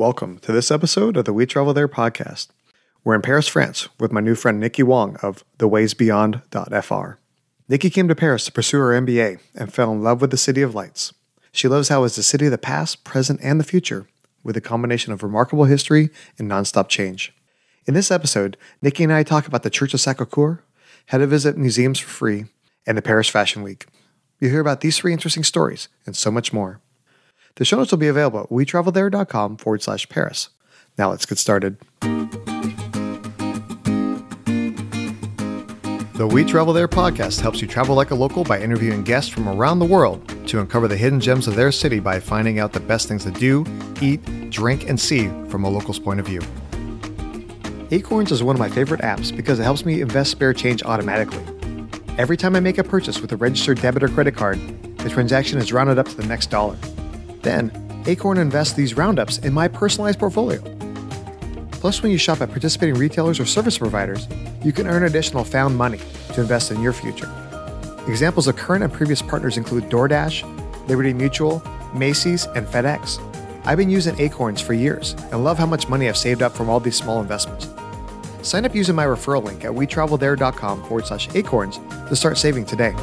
Welcome to this episode of the We Travel There podcast. We're in Paris, France, with my new friend Nikki Wong of thewaysbeyond.fr. Nikki came to Paris to pursue her MBA and fell in love with the City of Lights. She loves how it's the city of the past, present, and the future, with a combination of remarkable history and nonstop change. In this episode, Nikki and I talk about the Church of Sacre-Cœur, how to visit museums for free, and the Paris Fashion Week. You'll hear about these three interesting stories and so much more. The show notes will be available at wetravelthere.com forward slash Paris. Now let's get started. The We Travel There podcast helps you travel like a local by interviewing guests from around the world to uncover the hidden gems of their city by finding out the best things to do, eat, drink, and see from a local's point of view. Acorns is one of my favorite apps because it helps me invest spare change automatically. Every time I make a purchase with a registered debit or credit card, the transaction is rounded up to the next dollar. Then, Acorn invests these roundups in my personalized portfolio. Plus, when you shop at participating retailers or service providers, you can earn additional found money to invest in your future. Examples of current and previous partners include DoorDash, Liberty Mutual, Macy's, and FedEx. I've been using Acorns for years and love how much money I've saved up from all these small investments. Sign up using my referral link at wetravelthere.com forward slash acorns to start saving today.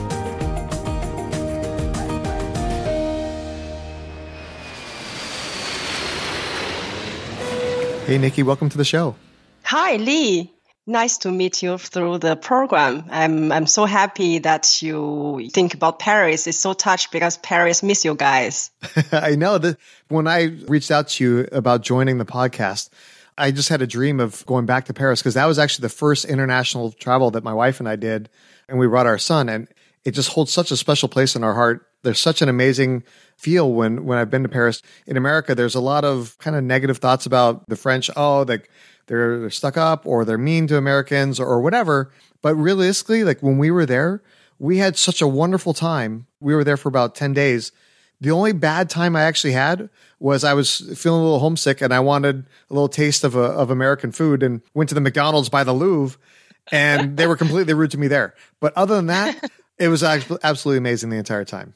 Hey, Nikki, welcome to the show. Hi, Lee. Nice to meet you through the program. I'm I'm so happy that you think about Paris. It's so touched because Paris miss you guys. I know that when I reached out to you about joining the podcast, I just had a dream of going back to Paris because that was actually the first international travel that my wife and I did, and we brought our son, and it just holds such a special place in our heart. There's such an amazing feel when when I've been to Paris. In America, there's a lot of kind of negative thoughts about the French. Oh, like they're they're stuck up or they're mean to Americans or whatever. But realistically, like when we were there, we had such a wonderful time. We were there for about 10 days. The only bad time I actually had was I was feeling a little homesick and I wanted a little taste of a, of American food and went to the McDonald's by the Louvre and they were completely rude to me there. But other than that, it was absolutely amazing the entire time.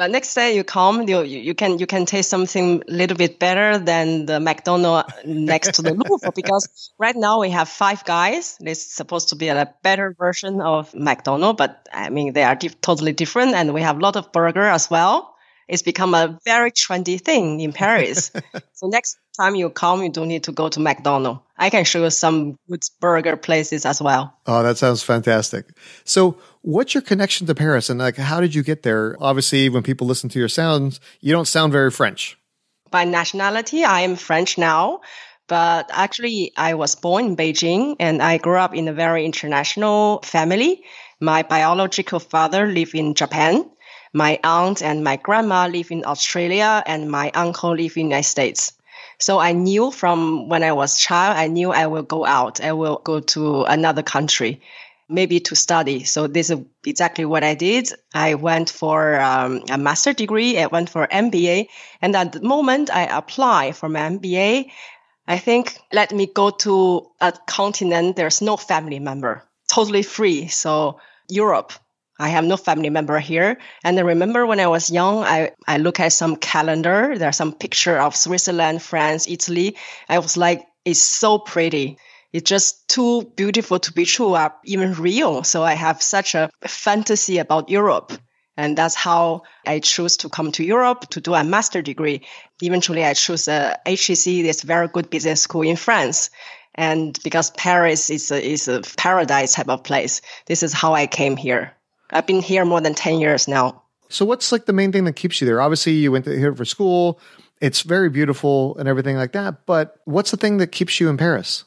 But next day you come, you, you can you can taste something a little bit better than the McDonald's uh, next to the Louvre because right now we have Five Guys. It's supposed to be a better version of McDonald's, but I mean they are totally different, and we have a lot of burger as well. It's become a very trendy thing in Paris. so next time you come, you don't need to go to McDonald's. I can show you some good burger places as well. Oh, that sounds fantastic. So What's your connection to Paris and like how did you get there? Obviously, when people listen to your sounds, you don't sound very French. By nationality, I am French now, but actually I was born in Beijing and I grew up in a very international family. My biological father lived in Japan. My aunt and my grandma live in Australia and my uncle live in the United States. So I knew from when I was child, I knew I will go out. I will go to another country maybe to study. So this is exactly what I did. I went for um, a master degree. I went for MBA. And at the moment I apply for my MBA, I think let me go to a continent. There's no family member, totally free. So Europe. I have no family member here. And I remember when I was young, I, I look at some calendar. There's some picture of Switzerland, France, Italy. I was like, it's so pretty it's just too beautiful to be true or even real. So I have such a fantasy about Europe. And that's how I choose to come to Europe to do a master degree. Eventually, I choose a HEC, this very good business school in France. And because Paris is a, is a paradise type of place, this is how I came here. I've been here more than 10 years now. So what's like the main thing that keeps you there? Obviously, you went here for school. It's very beautiful and everything like that. But what's the thing that keeps you in Paris?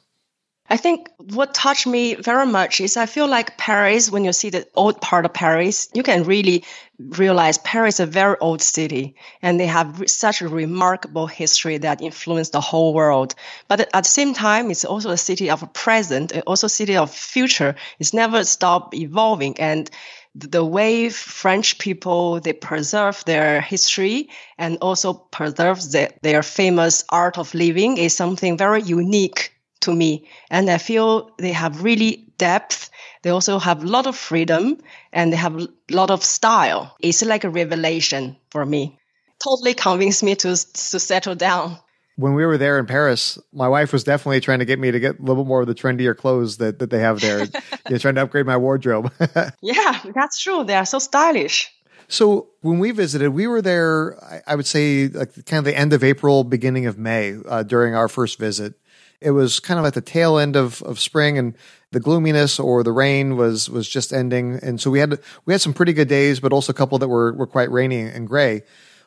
I think what touched me very much is I feel like Paris, when you see the old part of Paris, you can really realize Paris is a very old city and they have such a remarkable history that influenced the whole world. But at the same time, it's also a city of present, also a city of future. It's never stopped evolving. And the way French people, they preserve their history and also preserve the, their famous art of living is something very unique to me. And I feel they have really depth. They also have a lot of freedom and they have a lot of style. It's like a revelation for me. Totally convinced me to, to settle down. When we were there in Paris, my wife was definitely trying to get me to get a little bit more of the trendier clothes that, that they have there. you know, trying to upgrade my wardrobe. yeah, that's true. They are so stylish. So when we visited, we were there, I, I would say like kind of the end of April, beginning of May uh, during our first visit. It was kind of at the tail end of, of spring and the gloominess or the rain was, was just ending. And so we had, we had some pretty good days, but also a couple that were, were quite rainy and gray.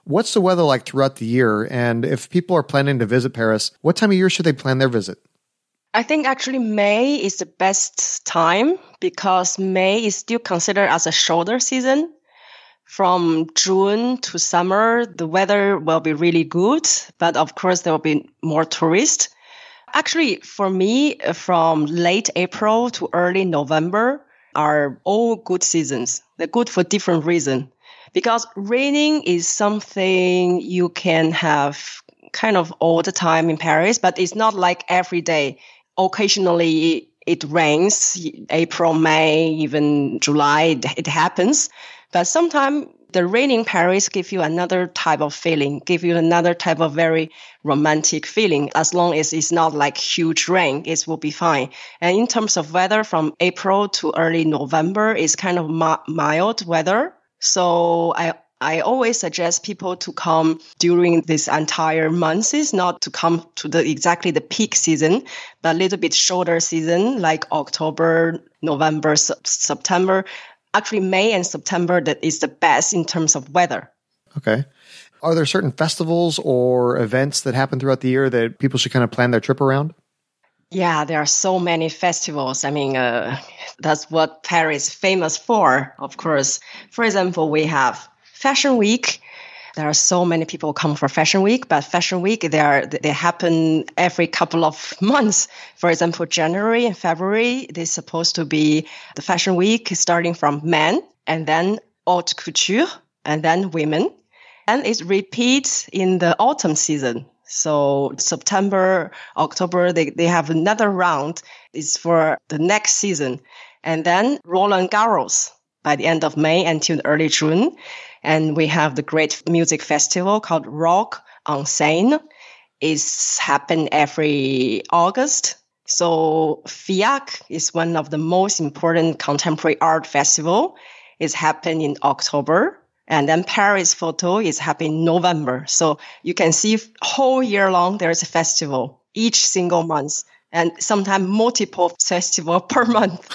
What's the weather like throughout the year? And if people are planning to visit Paris, what time of year should they plan their visit? I think actually May is the best time because May is still considered as a shoulder season. From June to summer, the weather will be really good, but of course there will be more tourists. Actually, for me, from late April to early November are all good seasons. They're good for different reasons because raining is something you can have kind of all the time in Paris, but it's not like every day. Occasionally it rains, April, May, even July, it happens. But sometimes the raining Paris give you another type of feeling, give you another type of very romantic feeling. As long as it's not like huge rain, it will be fine. And in terms of weather, from April to early November is kind of mild weather. So I I always suggest people to come during this entire months, is not to come to the exactly the peak season, but a little bit shorter season like October, November, September. Actually, May and September that is the best in terms of weather. Okay. Are there certain festivals or events that happen throughout the year that people should kind of plan their trip around? Yeah, there are so many festivals. I mean, uh, that's what Paris is famous for, of course. For example, we have Fashion Week. There are so many people come for Fashion Week, but Fashion Week they are they happen every couple of months. For example, January and February they're supposed to be the Fashion Week starting from men and then haute couture and then women, and it repeats in the autumn season. So September, October, they, they have another round. It's for the next season. And then Roland Garros by the end of May until early June. And we have the great music festival called Rock en Seine. It's happen every August. So FIAC is one of the most important contemporary art festival. It's happened in October. And then Paris Photo is happening November. So you can see whole year long, there's a festival each single month and sometimes multiple festival per month.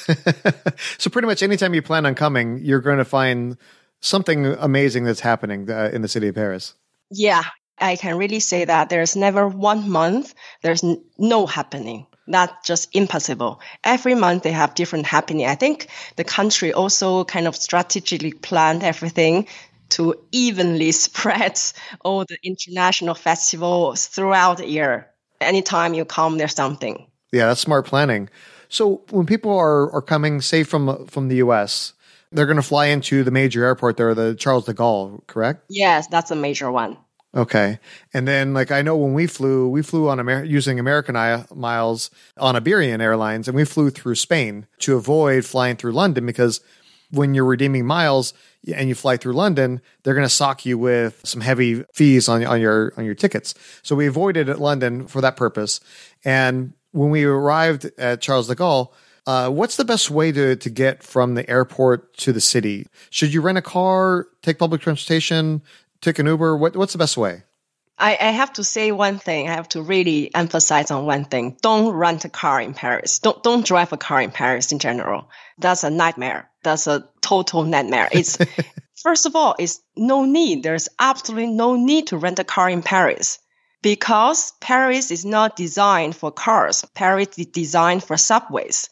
so pretty much anytime you plan on coming, you're going to find something amazing that's happening uh, in the city of Paris. Yeah, I can really say that there's never one month there's no happening. Not just impossible. Every month they have different happening. I think the country also kind of strategically planned everything to evenly spread all the international festivals throughout the year. Anytime you come, there's something. Yeah, that's smart planning. So when people are, are coming, say from from the U.S., they're going to fly into the major airport there, the Charles de Gaulle, correct? Yes, that's a major one. Okay. And then, like, I know when we flew, we flew on Amer- using American I- miles on Iberian Airlines, and we flew through Spain to avoid flying through London because when you're redeeming miles and you fly through London, they're going to sock you with some heavy fees on, on your on your tickets. So we avoided at London for that purpose. And when we arrived at Charles de Gaulle, uh, what's the best way to, to get from the airport to the city? Should you rent a car, take public transportation? Take an Uber? What, what's the best way? I, I, have to say one thing. I have to really emphasize on one thing. Don't rent a car in Paris. Don't don't drive a car in Paris in general. That's a nightmare. That's a total nightmare. It's first of all, it's no need. There's absolutely no need to rent a car in Paris because Paris is not designed for cars. Paris is designed for subways.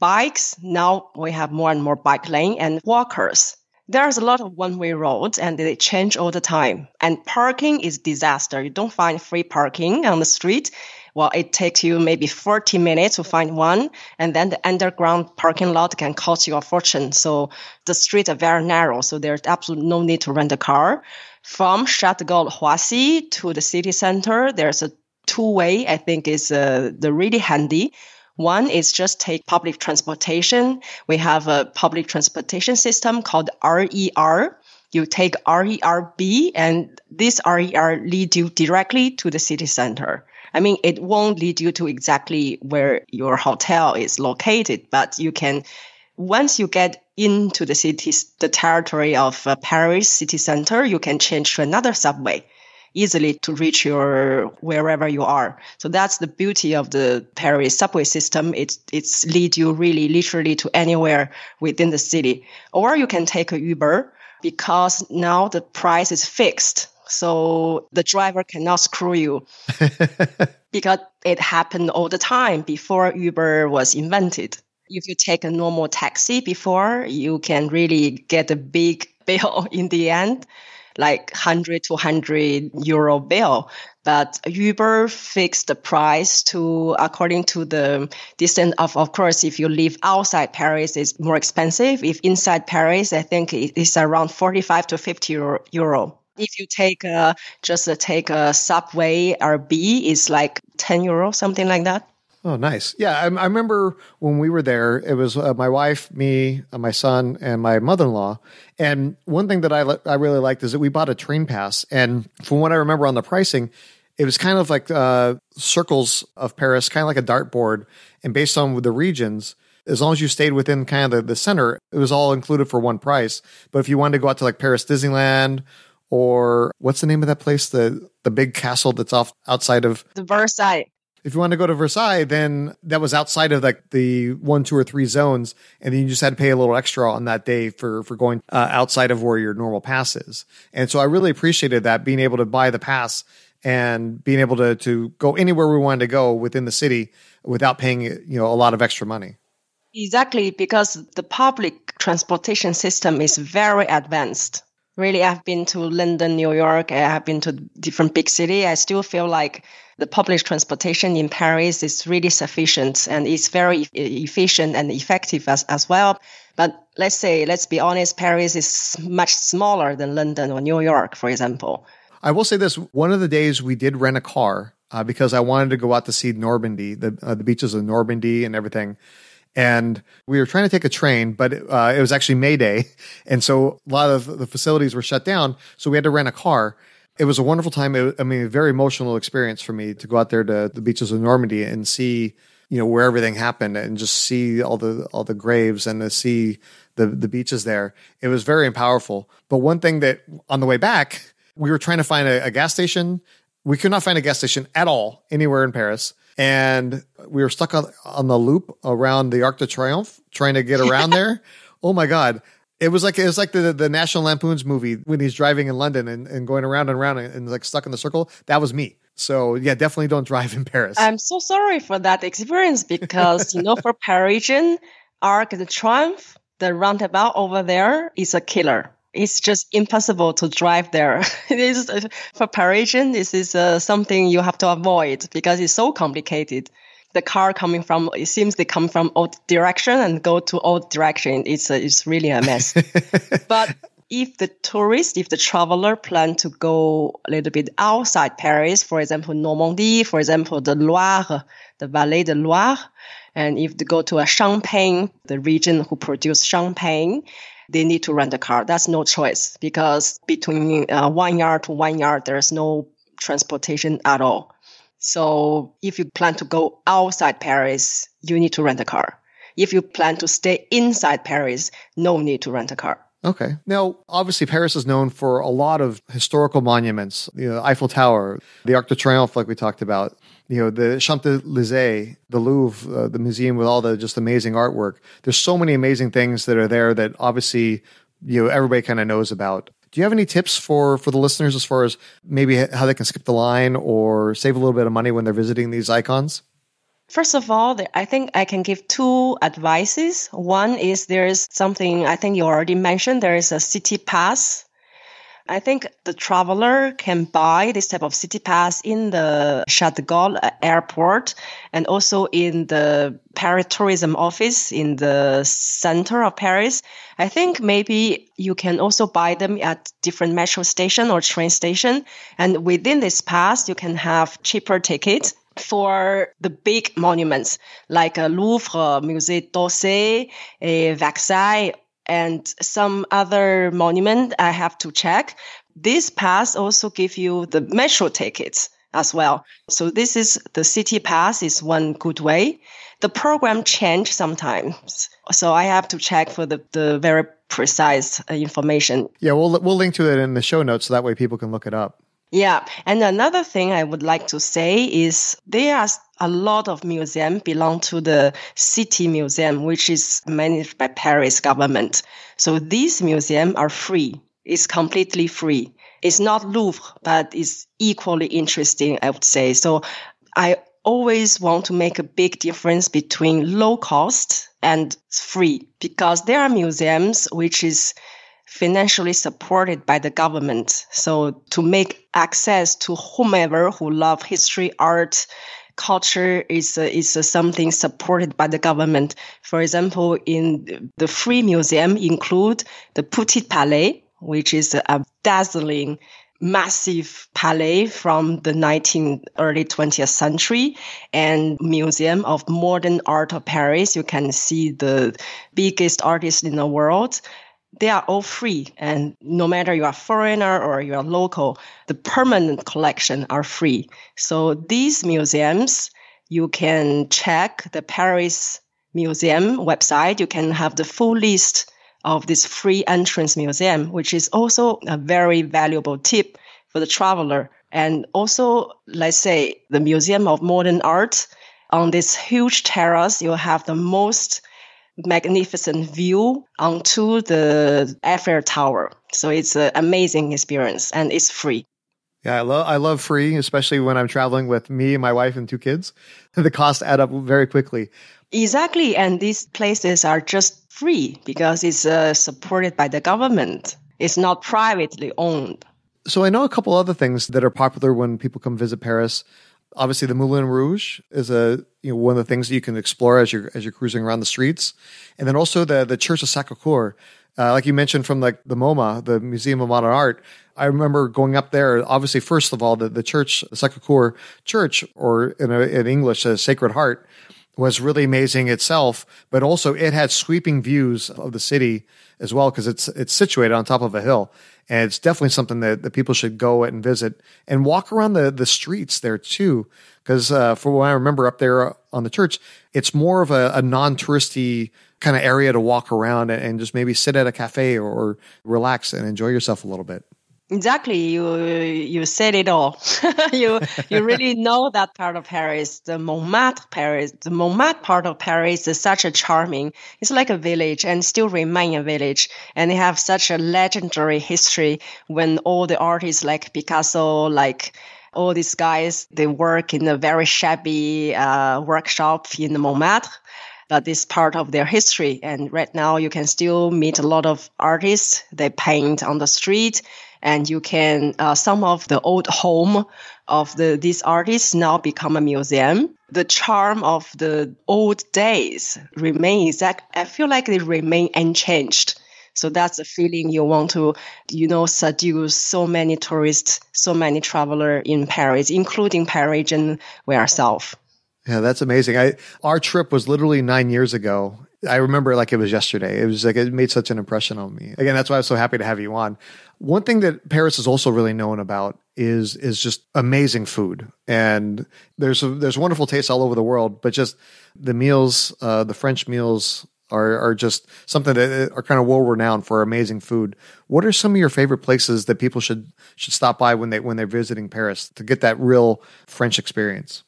Bikes, now we have more and more bike lane and walkers there's a lot of one-way roads and they change all the time. And parking is disaster. You don't find free parking on the street. Well, it takes you maybe 40 minutes to find one. And then the underground parking lot can cost you a fortune. So the streets are very narrow. So there's absolutely no need to rent a car. From de Gaulle to the city center, there's a two-way. I think is uh, the really handy. One is just take public transportation. We have a public transportation system called RER. you take RERB and this RER lead you directly to the city center. I mean, it won't lead you to exactly where your hotel is located, but you can, once you get into the city, the territory of uh, Paris city center, you can change to another subway easily to reach your wherever you are. So that's the beauty of the Paris subway system. It's it's lead you really literally to anywhere within the city. Or you can take a Uber because now the price is fixed. So the driver cannot screw you because it happened all the time before Uber was invented. If you take a normal taxi before, you can really get a big bill in the end like 100 to 100 euro bill. But Uber fixed the price to according to the distance of, of course, if you live outside Paris, it's more expensive. If inside Paris, I think it's around 45 to 50 euro. If you take a, just a, take a subway or B, it's like 10 euro, something like that. Oh, nice. Yeah, I, I, remember when we were there. It was uh, my wife, me, uh, my son, and my mother-in-law. And one thing that I I really liked is that we bought a train pass. And from what I remember on the pricing, it was kind of like uh, circles of Paris, kind of like a dartboard. And based on the regions, as long as you stayed within kind of the, the center, it was all included for one price. But if you wanted to go out to like Paris Disneyland or what's the name of that place, the the big castle that's off outside of the Versailles. If you want to go to Versailles, then that was outside of like the one, two, or three zones, and then you just had to pay a little extra on that day for for going uh, outside of where your normal pass is. And so I really appreciated that being able to buy the pass and being able to to go anywhere we wanted to go within the city without paying you know a lot of extra money. Exactly, because the public transportation system is very advanced really i've been to london new york. I have been to different big city. I still feel like the public transportation in paris is really sufficient and it's very efficient and effective as, as well. But let's say let's be honest paris is much smaller than london or new york for example. I will say this. One of the days we did rent a car uh, because i wanted to go out to see normandy the, uh, the beaches of normandy and everything and we were trying to take a train, but uh, it was actually May Day, and so a lot of the facilities were shut down. So we had to rent a car. It was a wonderful time. It, I mean, a very emotional experience for me to go out there to the beaches of Normandy and see, you know, where everything happened and just see all the all the graves and to see the the beaches there. It was very powerful. But one thing that on the way back, we were trying to find a, a gas station. We could not find a gas station at all anywhere in Paris and we were stuck on, on the loop around the Arc de Triomphe, trying to get around there. Oh my god! It was like it was like the the National Lampoon's movie when he's driving in London and, and going around and around and, and like stuck in the circle. That was me. So yeah, definitely don't drive in Paris. I'm so sorry for that experience because you know for Parisian Arc de Triomphe, the roundabout over there is a killer it's just impossible to drive there. it is for Parisian. This is uh, something you have to avoid because it's so complicated. The car coming from it seems they come from old direction and go to old direction. It's a, it's really a mess. but if the tourist, if the traveler plan to go a little bit outside Paris, for example, Normandy, for example, the Loire, the Vallée de Loire, and if they go to a Champagne, the region who produce champagne, they need to rent a car. That's no choice because between uh, one yard to one yard, there's no transportation at all. So if you plan to go outside Paris, you need to rent a car. If you plan to stay inside Paris, no need to rent a car. Okay. Now, obviously, Paris is known for a lot of historical monuments. The you know, Eiffel Tower, the Arc de Triomphe, like we talked about you know the Champs Elysees, the Louvre, uh, the museum with all the just amazing artwork. There's so many amazing things that are there that obviously you know everybody kind of knows about. Do you have any tips for for the listeners as far as maybe how they can skip the line or save a little bit of money when they're visiting these icons? First of all, I think I can give two advices. One is there is something I think you already mentioned. There is a city pass I think the traveler can buy this type of city pass in the Charles de Gaulle airport and also in the Paris tourism office in the center of Paris. I think maybe you can also buy them at different metro station or train station. And within this pass, you can have cheaper tickets for the big monuments like Louvre, Musée d'Orsay, Versailles, and some other monument I have to check. This pass also give you the metro tickets as well. So this is the city pass is one good way. The program change sometimes. So I have to check for the, the very precise uh, information. Yeah, we'll, we'll link to it in the show notes so that way people can look it up. Yeah. And another thing I would like to say is there are a lot of museums belong to the city museum, which is managed by Paris government. So these museums are free. It's completely free. It's not Louvre, but it's equally interesting, I would say. So I always want to make a big difference between low cost and free because there are museums which is financially supported by the government. So to make access to whomever who love history, art, culture is uh, is uh, something supported by the government. For example, in the free museum include the Petit Palais, which is a dazzling massive palais from the 19th early 20th century and museum of modern art of paris you can see the biggest artists in the world they are all free. And no matter you are foreigner or you are local the permanent collection are free. So these museums you can check the paris museum website. You can have the full list of this free entrance museum, which is also a very valuable tip for the traveler. And also, let's say the Museum of Modern Art on this huge terrace, you have the most magnificent view onto the Eiffel Tower. So it's an amazing experience and it's free. Yeah, I love I love free, especially when I'm traveling with me, my wife, and two kids. The costs add up very quickly. Exactly, and these places are just free because it's uh, supported by the government. It's not privately owned. So I know a couple other things that are popular when people come visit Paris. Obviously, the Moulin Rouge is a you know one of the things that you can explore as you're as you're cruising around the streets, and then also the the Church of Sacre Coeur. Uh, like you mentioned from like the MoMA, the Museum of Modern Art. I remember going up there. Obviously, first of all, the, the church, the Sacre Coeur Church, or in, a, in English, a Sacred Heart, was really amazing itself, but also it had sweeping views of the city as well because it's it's situated on top of a hill, and it's definitely something that, that people should go and visit and walk around the the streets there too. Because uh, for what I remember up there on the church, it's more of a, a non touristy kind of area to walk around and, just maybe sit at a cafe or relax and enjoy yourself a little bit. Exactly, you you said it all. you you really know that part of Paris, the Montmartre Paris. The Montmartre part of Paris is such a charming. It's like a village and still remain a village, and they have such a legendary history. When all the artists like Picasso, like all these guys, they work in a very shabby uh, workshop in the Montmartre but this part of their history. And right now you can still meet a lot of artists. They paint on the street and you can uh, some of the old home of the these artists now become a museum the charm of the old days remains that i feel like they remain unchanged so that's a feeling you want to you know seduce so many tourists so many travelers in paris including parisian we ourselves yeah, that's amazing. I our trip was literally nine years ago, I remember like it was yesterday. It was like it made such an impression on me. Again, that's why I'm so happy to have you on. One thing that Paris is also really known about is is just amazing food, and there's a, there's wonderful tastes all over the world. But just the meals, uh, the French meals are are just something that are kind of world renowned for amazing food. What are some of your favorite places that people should should stop by when they when they're visiting Paris to get that real French experience?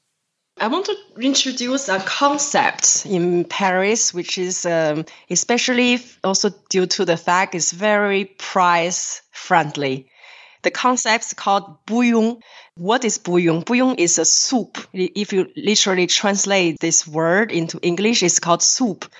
I want to introduce a concept in Paris, which is um, especially also due to the fact it's very price friendly. The concept is called bouillon. What is bouillon? Bouillon is a soup. If you literally translate this word into English, it's called soup.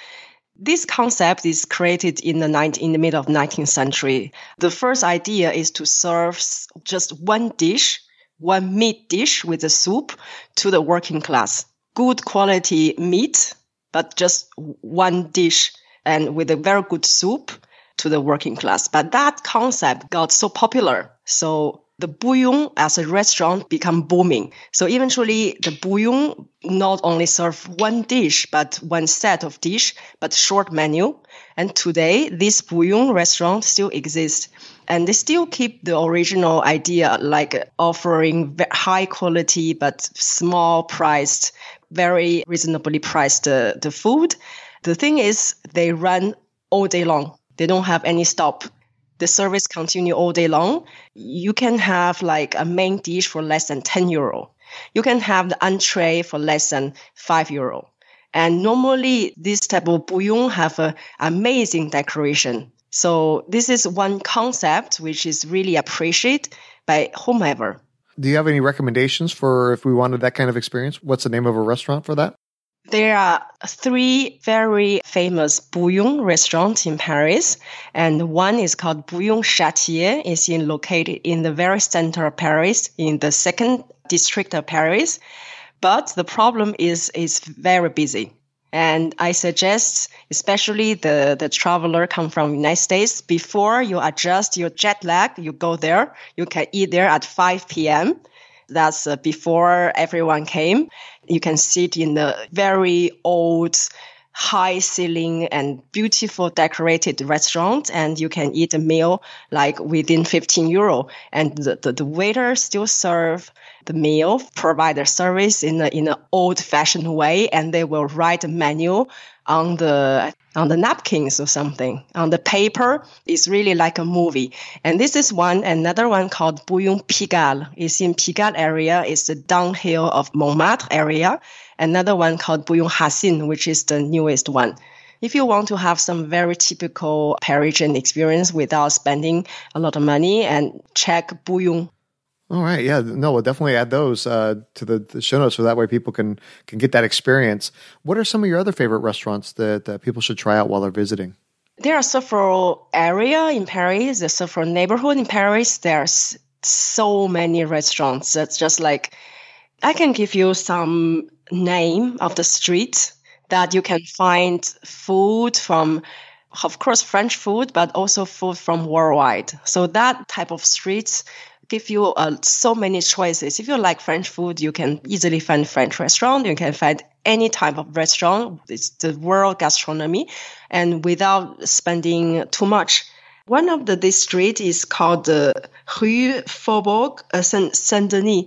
This concept is created in the 19, in the middle of 19th century. The first idea is to serve just one dish one meat dish with a soup to the working class. Good quality meat, but just one dish and with a very good soup to the working class. But that concept got so popular. So the bouillon as a restaurant become booming. So eventually the bouillon not only serve one dish, but one set of dish, but short menu. And today this bouillon restaurant still exists and they still keep the original idea, like offering high quality, but small priced, very reasonably priced uh, the food. The thing is they run all day long. They don't have any stop the service continue all day long. You can have like a main dish for less than 10 euro. You can have the entree for less than 5 euro. And normally this type of bouillon have an amazing decoration. So this is one concept which is really appreciated by whomever. Do you have any recommendations for if we wanted that kind of experience? What's the name of a restaurant for that? There are three very famous bouillon restaurants in Paris, and one is called Bouillon Chartier. It's in, located in the very center of Paris, in the second district of Paris. But the problem is it's very busy. And I suggest, especially the, the traveler come from United States, before you adjust your jet lag, you go there. You can eat there at 5 p.m. That's uh, before everyone came. You can sit in the very old, high ceiling and beautiful decorated restaurant and you can eat a meal like within 15 euro. And the, the, the waiter still serve the meal provide the service in a, in an old fashioned way and they will write a menu on the on the napkins or something. On the paper it's really like a movie. And this is one another one called bouillon pigalle. It's in pigalle area. It's the downhill of montmartre area another one called bouillon racine which is the newest one if you want to have some very typical Parisian experience without spending a lot of money and check bouillon all right. Yeah. No, we'll definitely add those uh, to the, the, show notes so that way people can can get that experience. What are some of your other favorite restaurants that, that people should try out while they're visiting? There are several area in Paris. There's several neighborhood in Paris. There's so many restaurants. That's just like I can give you some name of the street that you can find food from of course French food, but also food from worldwide. So that type of streets give you uh, so many choices. If you like French food, you can easily find French restaurant. You can find any type of restaurant. It's the world gastronomy, and without spending too much. One of the district is called the Rue Faubourg uh, Saint-Denis.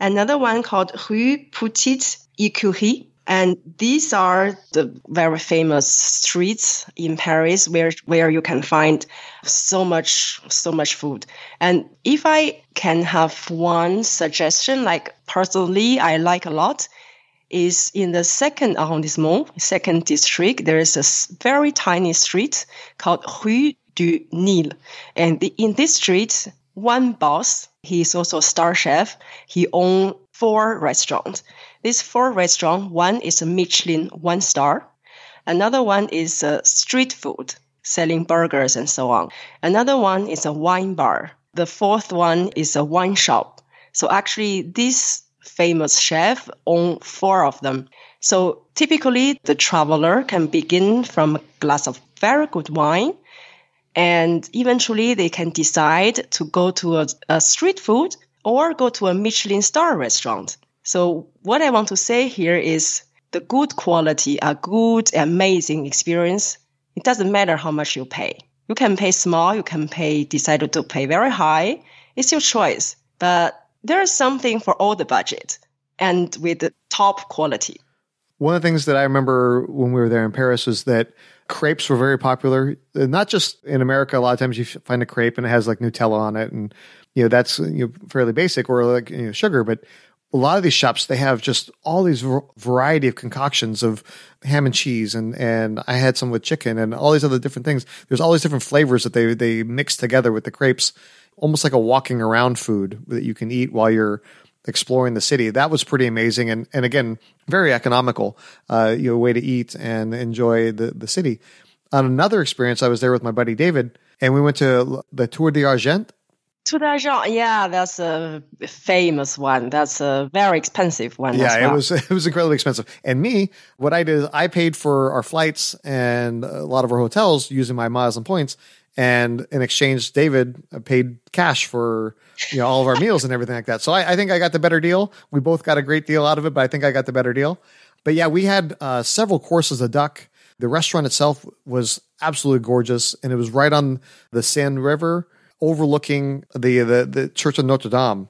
Another one called Rue Petite Écurie. And these are the very famous streets in Paris where, where you can find so much, so much food. And if I can have one suggestion, like personally, I like a lot, is in the second arrondissement, second district, there is a very tiny street called Rue du Nil. And the, in this street, one boss, he is also a star chef, he owns four restaurants. These four restaurants, one is a Michelin one star. Another one is a street food, selling burgers and so on. Another one is a wine bar. The fourth one is a wine shop. So actually, this famous chef own four of them. So typically, the traveler can begin from a glass of very good wine, and eventually they can decide to go to a, a street food or go to a Michelin star restaurant. So what I want to say here is the good quality, a good, amazing experience. It doesn't matter how much you pay. You can pay small, you can pay, decide to pay very high. It's your choice. But there is something for all the budget and with the top quality. One of the things that I remember when we were there in Paris was that crepes were very popular. Not just in America, a lot of times you find a crepe and it has like Nutella on it, and you know that's you know, fairly basic or like you know, sugar. But a lot of these shops they have just all these variety of concoctions of ham and cheese and and I had some with chicken and all these other different things. There's all these different flavors that they they mix together with the crepes, almost like a walking around food that you can eat while you're exploring the city. That was pretty amazing and and again very economical. Uh, you know, way to eat and enjoy the the city. On another experience, I was there with my buddy David, and we went to the Tour d'Argent, to the yeah, that's a famous one. That's a very expensive one. Yeah, well. it was it was incredibly expensive. And me, what I did is I paid for our flights and a lot of our hotels using my miles and points. and in exchange, David paid cash for you know all of our meals and everything like that. So I, I, think I got the better deal. We both got a great deal out of it, but I think I got the better deal. But yeah, we had uh, several courses of duck. The restaurant itself was absolutely gorgeous, and it was right on the Seine River, overlooking the the, the Church of Notre Dame.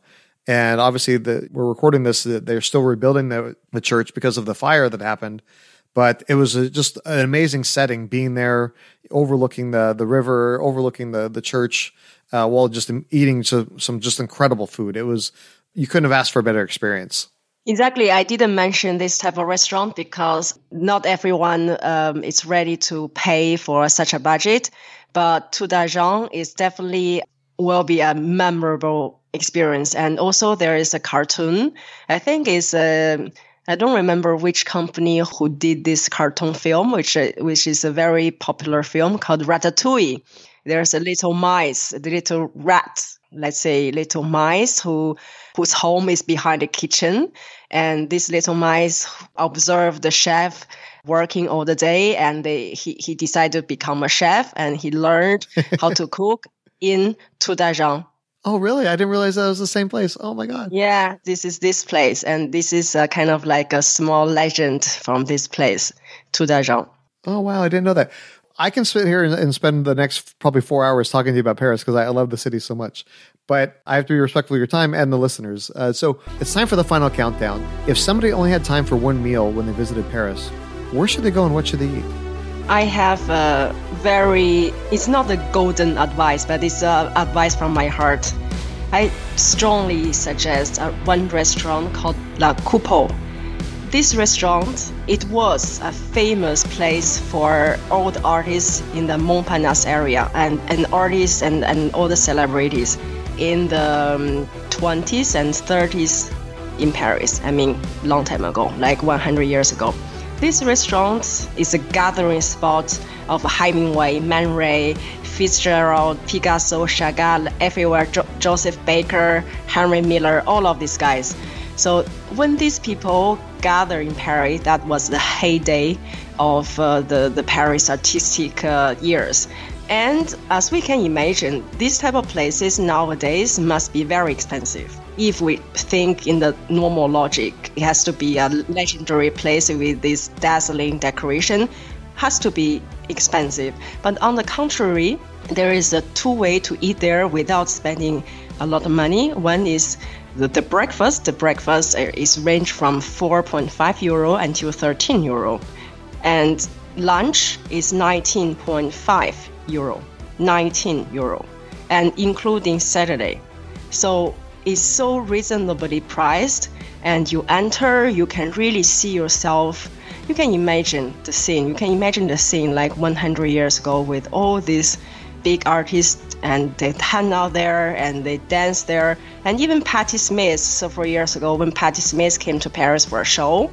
And obviously, the, we're recording this. They're still rebuilding the, the church because of the fire that happened. But it was a, just an amazing setting, being there, overlooking the the river, overlooking the the church, uh, while just eating some, some just incredible food. It was you couldn't have asked for a better experience. Exactly. I didn't mention this type of restaurant because not everyone um, is ready to pay for such a budget. But Tour d'Argent is definitely will be a memorable experience. And also there is a cartoon. I think it's a I don't remember which company who did this cartoon film, which uh, which is a very popular film called Ratatouille. There's a little mice, the little rat, let's say little mice who whose home is behind the kitchen, and these little mice observe the chef working all the day, and they, he he decided to become a chef, and he learned how to cook in d'Argent Oh, really? I didn't realize that was the same place. Oh my God. Yeah, this is this place. And this is a kind of like a small legend from this place, d'Argent. Oh, wow. I didn't know that. I can sit here and, and spend the next probably four hours talking to you about Paris because I, I, love the city so much. But I have to be respectful of your time and the listeners. Uh, so it's time for the final countdown. If somebody only had time for one meal when they visited Paris, where should they go and what should they eat? I have a very, it's not a golden advice, but it's a advice from my heart. I strongly suggest one restaurant called La Coupole. This restaurant, it was a famous place for all the artists in the Montparnasse area and, and artists and, and all the celebrities in the um, 20s and 30s in Paris. I mean, long time ago, like 100 years ago. This restaurant is a gathering spot of Hemingway, Man Ray, Fitzgerald, Picasso, Chagall, everywhere, jo- Joseph Baker, Henry Miller, all of these guys. So when these people gather in Paris, that was the heyday of uh, the, the Paris artistic uh, years. And as we can imagine, these type of places nowadays must be very expensive. If we think in the normal logic, it has to be a legendary place with this dazzling decoration, has to be expensive. But on the contrary, there is a two way to eat there without spending a lot of money. One is the, the breakfast. The breakfast uh, is range from 4.5 euro until 13 euro, and lunch is 19.5 euro, 19 euro, and including Saturday. So it's so reasonably priced, and you enter, you can really see yourself. You can imagine the scene. You can imagine the scene like 100 years ago with all these big artists and they hang out there and they dance there. And even Patti Smith, several years ago, when Patti Smith came to Paris for a show,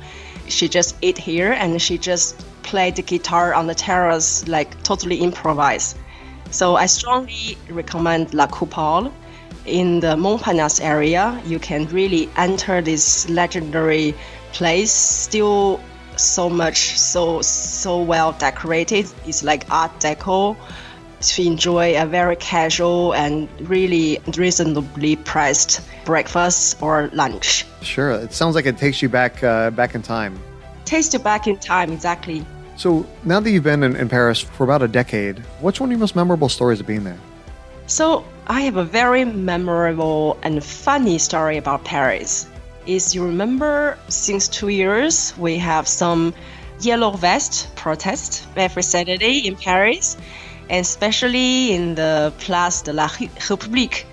she just ate here and she just played the guitar on the terrace, like totally improvised. So I strongly recommend La Coupole. In the Montparnasse area, you can really enter this legendary place, still so much, so so well decorated. It's like Art Deco to enjoy a very casual and really reasonably priced breakfast or lunch. Sure, it sounds like it takes you back uh, back in time. Takes you back in time, exactly. So now that you've been in, in Paris for about a decade, what's one of your most memorable stories of being there? So I have a very memorable and funny story about Paris. Is you remember since two years we have some yellow vest protest every Saturday in Paris, and especially in the Place de la République.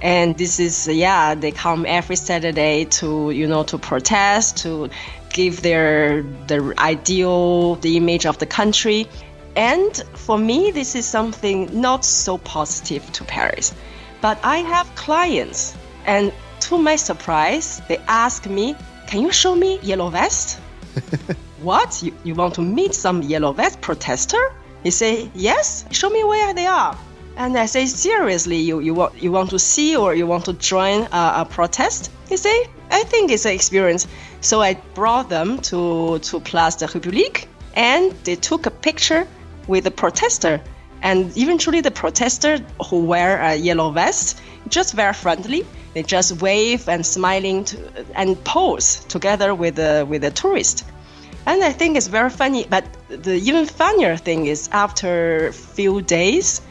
And this is yeah, they come every Saturday to you know to protest to give their the ideal, the image of the country. And for me, this is something not so positive to Paris. But I have clients, and to my surprise, they ask me, Can you show me Yellow Vest? what? You, you want to meet some Yellow Vest protester? He say, Yes, show me where they are. And I say, Seriously, you, you, want, you want to see or you want to join a, a protest? He say, I think it's an experience. So I brought them to, to Place de République and they took a picture with the protester. And eventually, the protester who wear a yellow vest just very friendly. They just wave and smiling to, and pose together with the with the tourist. And I think it's very funny. But the even funnier thing is after few days,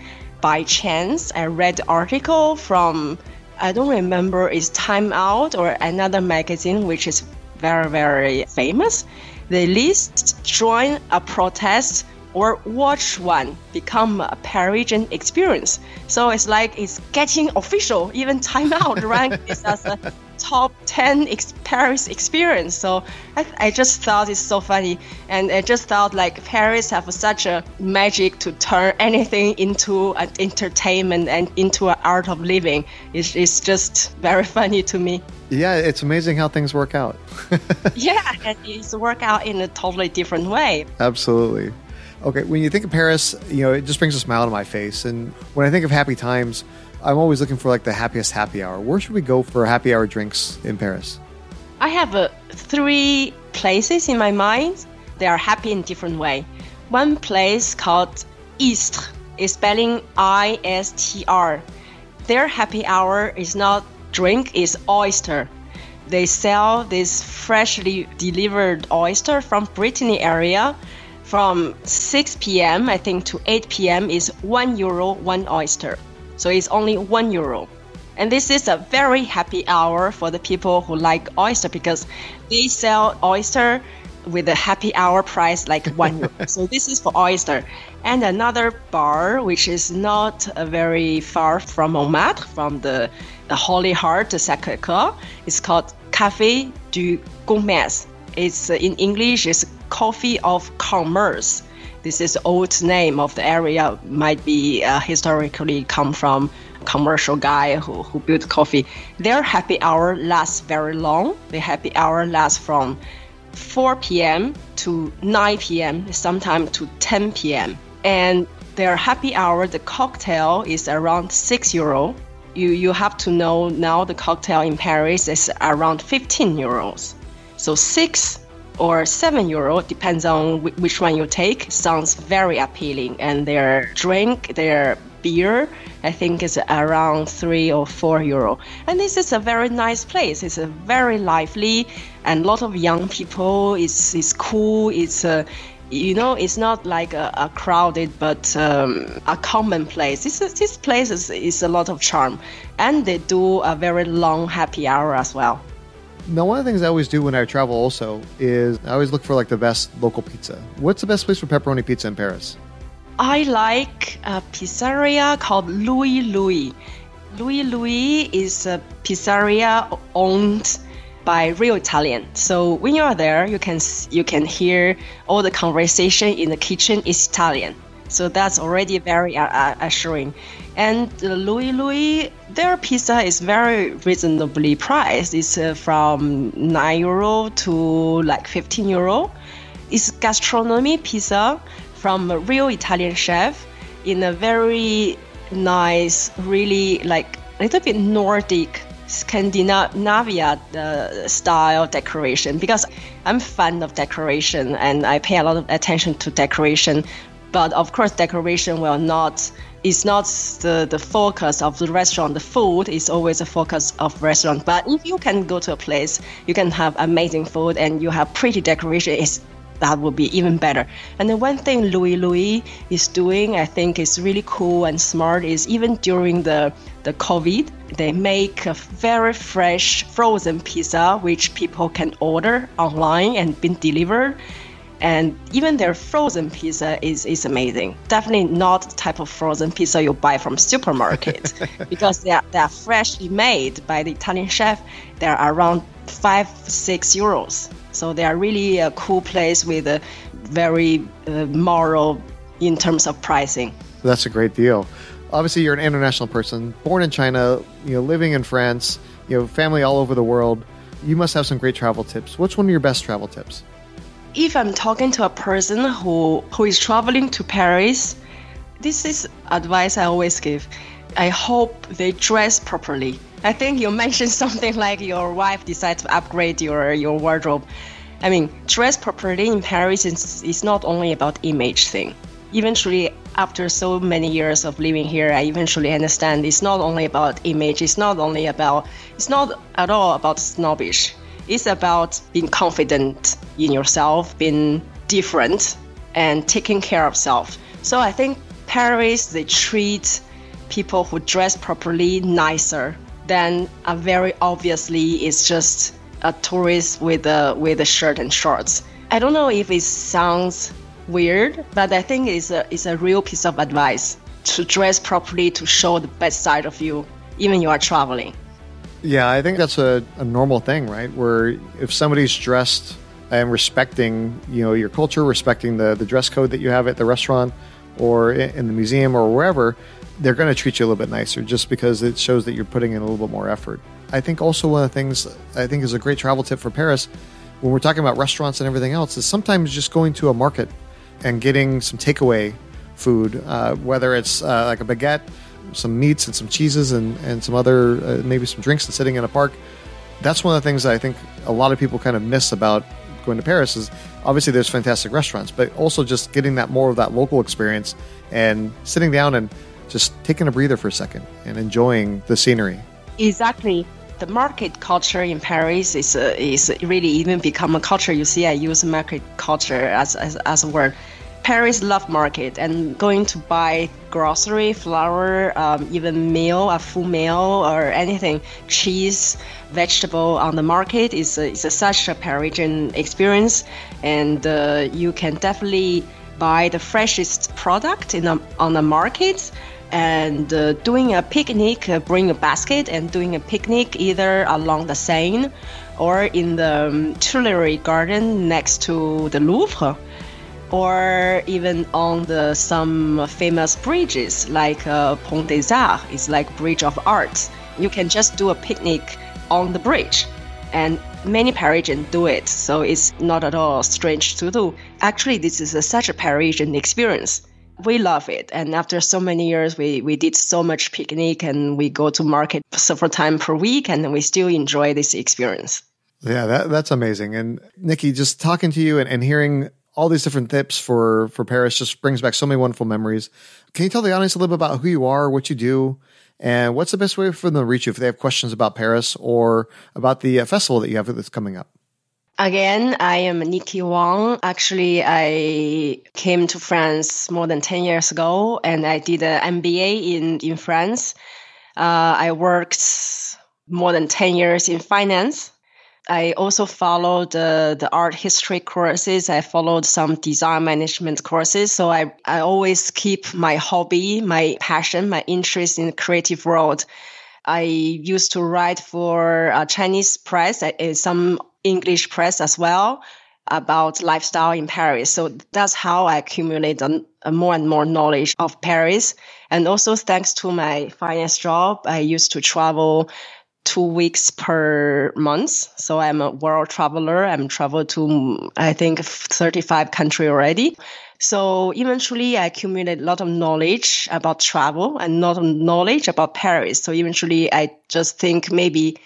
by chance, I read article from I don't remember it's Time Out or another magazine which is very very famous. They list join a protest or watch one become a Parisian experience. So it's like it's getting official. Even Time Out this as a top 10 ex- Paris experience. So I, I just thought it's so funny. And I just thought like Paris have such a magic to turn anything into an entertainment and into an art of living. It's, it's just very funny to me. Yeah, it's amazing how things work out. yeah, and it's work out in a totally different way. Absolutely. Okay, when you think of Paris, you know, it just brings a smile to my face. And when I think of happy times, I'm always looking for like the happiest happy hour. Where should we go for happy hour drinks in Paris? I have uh, three places in my mind. They are happy in different way. One place called Istr is spelling I S T R. Their happy hour is not drink, is oyster. They sell this freshly delivered oyster from Brittany area from 6 p.m. I think to 8 p.m. is 1 euro one oyster. So it's only 1 euro. And this is a very happy hour for the people who like oyster because they sell oyster with a happy hour price like 1 euro. So this is for oyster. And another bar which is not very far from Montmartre from the, the Holy Heart, the Sacré-Cœur, is called Café du Commerce. It's uh, in English it's Coffee of Commerce. This is old name of the area. Might be uh, historically come from commercial guy who, who built coffee. Their happy hour lasts very long. The happy hour lasts from 4 p.m. to 9 p.m. sometimes to 10 p.m. And their happy hour, the cocktail is around 6 euro. You, you have to know now the cocktail in Paris is around 15 euros. So 6 or 7 euro, depends on which one you take, sounds very appealing. And their drink, their beer, I think is around 3 or 4 euro. And this is a very nice place. It's a very lively and a lot of young people. It's, it's cool. It's a you know, it's not like a, a crowded but um, a common place. This, this place is, is a lot of charm, and they do a very long happy hour as well. Now, one of the things I always do when I travel also is I always look for like the best local pizza. What's the best place for pepperoni pizza in Paris? I like a pizzeria called Louie Louie. Louie Louie is a pizzeria owned by real Italian. So when you are there, you can you can hear all the conversation in the kitchen is Italian. So that's already very uh, assuring. And Louie Louie, their pizza is very reasonably priced. It's uh, from 9 euro to like 15 euro. It's gastronomy pizza from a real Italian chef in a very nice, really like a little bit Nordic Scandinavia uh, style decoration because I'm fan of decoration and I pay a lot of attention to decoration. But of course, decoration will not is not the, the focus of the restaurant. The food is always a focus of restaurant. But if you can go to a place, you can have amazing food and you have pretty decoration. It's, that would be even better. And the one thing Louie Louie is doing, I think is really cool and smart, is even during the the COVID, they make a very fresh frozen pizza which people can order online and be delivered and even their frozen pizza is, is amazing. Definitely not the type of frozen pizza you buy from supermarket because they are, they are freshly made by the Italian chef. They're around five, six euros. So they are really a cool place with a very uh, moral in terms of pricing. That's a great deal. Obviously, you're an international person, born in China, you know, living in France, you know, family all over the world. You must have some great travel tips. What's one of your best travel tips? If I'm talking to a person who, who is traveling to Paris, this is advice I always give. I hope they dress properly. I think you mentioned something like your wife decides to upgrade your, your wardrobe. I mean, dress properly in Paris is, is not only about image thing. eventually after so many years of living here i eventually understand it's not only about image it's not only about it's not at all about snobbish it's about being confident in yourself being different and taking care of self so i think paris they treat people who dress properly nicer than a very obviously it's just a tourist with a with a shirt and shorts i don't know if it sounds weird, but I think it's a, it's a real piece of advice to dress properly to show the best side of you, even you are traveling. Yeah, I think that's a, a normal thing, right? Where if somebody's dressed and respecting, you know, your culture, respecting the, the dress code that you have at the restaurant or in the museum or wherever, they're going to treat you a little bit nicer just because it shows that you're putting in a little bit more effort. I think also one of the things I think is a great travel tip for Paris when we're talking about restaurants and everything else is sometimes just going to a market and getting some takeaway food, uh, whether it's uh, like a baguette, some meats and some cheeses, and, and some other, uh, maybe some drinks and sitting in a park. That's one of the things that I think a lot of people kind of miss about going to Paris is obviously there's fantastic restaurants, but also just getting that more of that local experience and sitting down and just taking a breather for a second and enjoying the scenery. Exactly the market culture in Paris is uh, is really even become a culture. You see, I use market culture as, as, as a word. Paris love market and going to buy grocery, flour, um, even meal, a full meal or anything, cheese, vegetable on the market is, is such a Parisian experience, and uh, you can definitely buy the freshest product in a, on the market and uh, doing a picnic, uh, bring a basket and doing a picnic either along the Seine or in the um, Tuileries Garden next to the Louvre or even on the some famous bridges like uh, Pont des Arts is like bridge of art. You can just do a picnic on the bridge and many Parisians do it, so it's not at all strange to do. Actually, this is a, such a Parisian experience we love it. And after so many years, we, we did so much picnic and we go to market several times per week and we still enjoy this experience. Yeah, that, that's amazing. And Nikki, just talking to you and, and hearing all these different tips for, for Paris just brings back so many wonderful memories. Can you tell the audience a little bit about who you are, what you do, and what's the best way for them to reach you if they have questions about Paris or about the uh, festival that you have that's coming up? Again, I am Nikki Wang. Actually, I came to France more than 10 years ago and I did an MBA in, in France. Uh, I worked more than 10 years in finance. I also followed the, the art history courses. I followed some design management courses. So I, I always keep my hobby, my passion, my interest in the creative world. I used to write for a Chinese press, uh, some English press as well about lifestyle in Paris. So that's how I accumulate a, a more and more knowledge of Paris. And also thanks to my finance job, I used to travel two weeks per month. So I'm a world traveler. I'm traveled to, I think, 35 countries already. So eventually I accumulate a lot of knowledge about travel and not knowledge about Paris. So eventually I just think maybe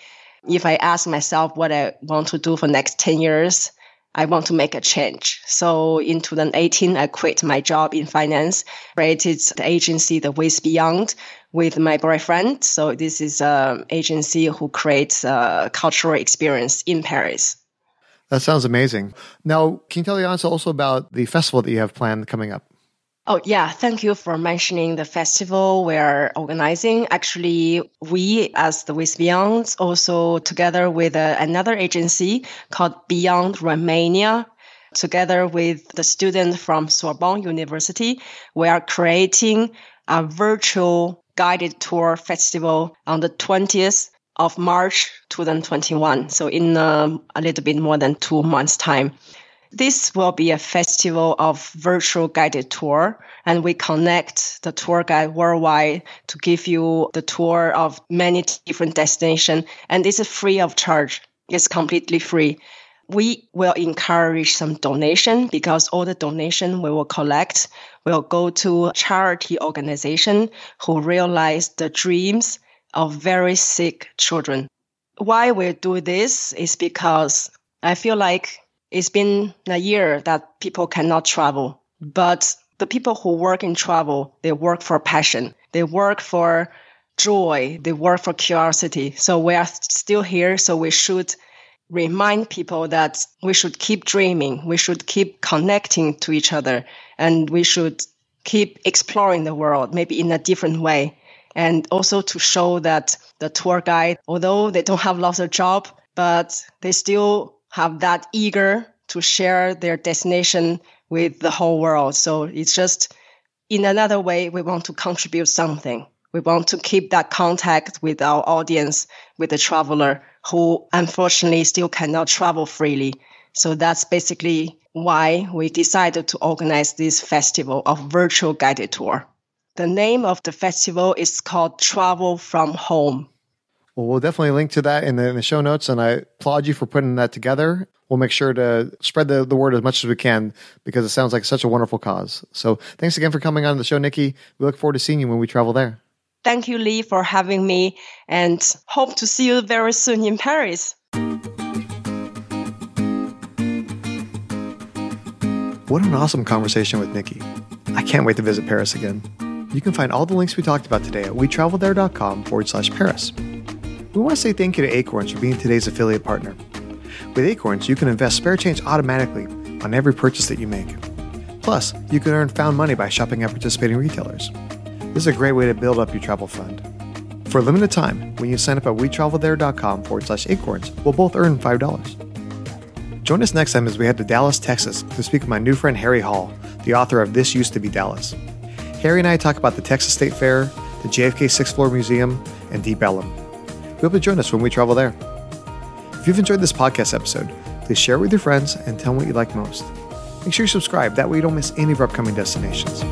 if I ask myself what I want to do for next 10 years, I want to make a change. So in 2018, I quit my job in finance, created the agency, The Ways Beyond, with my boyfriend. So this is an agency who creates a cultural experience in Paris. That sounds amazing. Now, can you tell the audience also about the festival that you have planned coming up? Oh, yeah. Thank you for mentioning the festival we're organizing. Actually, we as the Ways Beyond also together with uh, another agency called Beyond Romania, together with the students from Sorbonne University, we are creating a virtual guided tour festival on the 20th of March 2021. So in uh, a little bit more than two months time. This will be a festival of virtual guided tour and we connect the tour guide worldwide to give you the tour of many different destinations and this is free of charge. It's completely free. We will encourage some donation because all the donation we will collect will go to charity organization who realize the dreams of very sick children. Why we do this is because I feel like it's been a year that people cannot travel, but the people who work in travel, they work for passion. They work for joy. They work for curiosity. So we are still here. So we should remind people that we should keep dreaming. We should keep connecting to each other and we should keep exploring the world, maybe in a different way. And also to show that the tour guide, although they don't have lots of job, but they still have that eager to share their destination with the whole world. So it's just in another way, we want to contribute something. We want to keep that contact with our audience, with the traveler who unfortunately still cannot travel freely. So that's basically why we decided to organize this festival of virtual guided tour. The name of the festival is called Travel from Home. Well, we'll definitely link to that in the, in the show notes, and I applaud you for putting that together. We'll make sure to spread the, the word as much as we can because it sounds like such a wonderful cause. So thanks again for coming on the show, Nikki. We look forward to seeing you when we travel there. Thank you, Lee, for having me, and hope to see you very soon in Paris. What an awesome conversation with Nikki. I can't wait to visit Paris again. You can find all the links we talked about today at wetravelthere.com forward slash Paris. We want to say thank you to Acorns for being today's affiliate partner. With Acorns, you can invest spare change automatically on every purchase that you make. Plus, you can earn found money by shopping at participating retailers. This is a great way to build up your travel fund. For a limited time, when you sign up at wetravelthere.com forward slash acorns, we'll both earn $5. Join us next time as we head to Dallas, Texas to speak with my new friend Harry Hall, the author of This Used to Be Dallas. Harry and I talk about the Texas State Fair, the JFK Sixth Floor Museum, and Deep Ellum. We hope you join us when we travel there. If you've enjoyed this podcast episode, please share it with your friends and tell them what you like most. Make sure you subscribe, that way you don't miss any of our upcoming destinations.